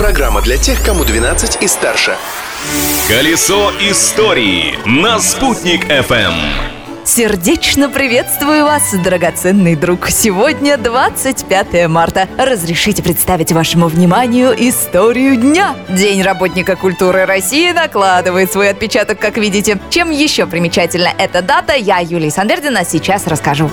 Программа для тех, кому 12 и старше. Колесо истории на «Спутник FM. Сердечно приветствую вас, драгоценный друг. Сегодня 25 марта. Разрешите представить вашему вниманию историю дня. День работника культуры России накладывает свой отпечаток, как видите. Чем еще примечательна эта дата, я, Юлия Сандердина, сейчас расскажу.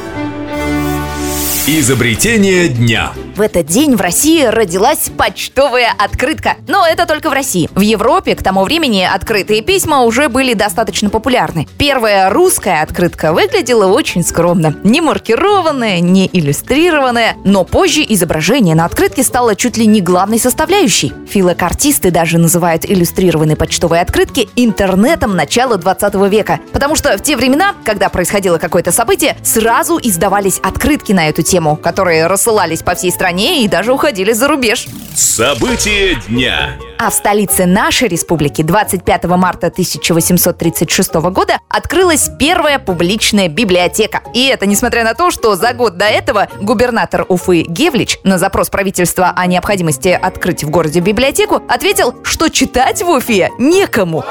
Изобретение дня. В этот день в России родилась почтовая открытка. Но это только в России. В Европе к тому времени открытые письма уже были достаточно популярны. Первая русская открытка выглядела очень скромно. Не маркированная, не иллюстрированная. Но позже изображение на открытке стало чуть ли не главной составляющей. Филокартисты даже называют иллюстрированные почтовые открытки интернетом начала 20 века. Потому что в те времена, когда происходило какое-то событие, сразу издавались открытки на эту тему, которые рассылались по всей стране и даже уходили за рубеж. Событие дня. А в столице нашей республики 25 марта 1836 года открылась первая публичная библиотека. И это несмотря на то, что за год до этого губернатор Уфы Гевлич на запрос правительства о необходимости открыть в городе библиотеку ответил, что читать в Уфе некому.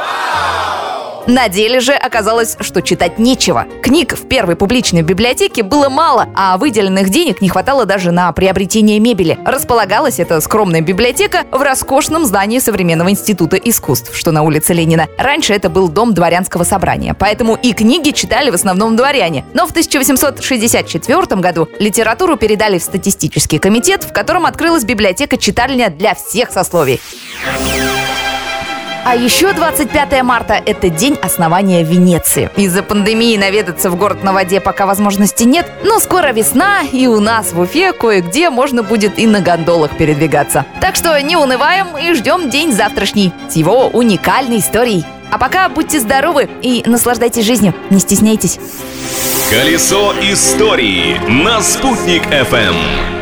На деле же оказалось, что читать нечего. Книг в первой публичной библиотеке было мало, а выделенных денег не хватало даже на приобретение мебели. Располагалась эта скромная библиотека в роскошном здании Современного института искусств, что на улице Ленина. Раньше это был дом дворянского собрания, поэтому и книги читали в основном дворяне. Но в 1864 году литературу передали в статистический комитет, в котором открылась библиотека-читальня для всех сословий. А еще 25 марта – это день основания Венеции. Из-за пандемии наведаться в город на воде пока возможности нет, но скоро весна, и у нас в Уфе кое-где можно будет и на гондолах передвигаться. Так что не унываем и ждем день завтрашний с его уникальной историей. А пока будьте здоровы и наслаждайтесь жизнью, не стесняйтесь. Колесо истории на «Спутник FM.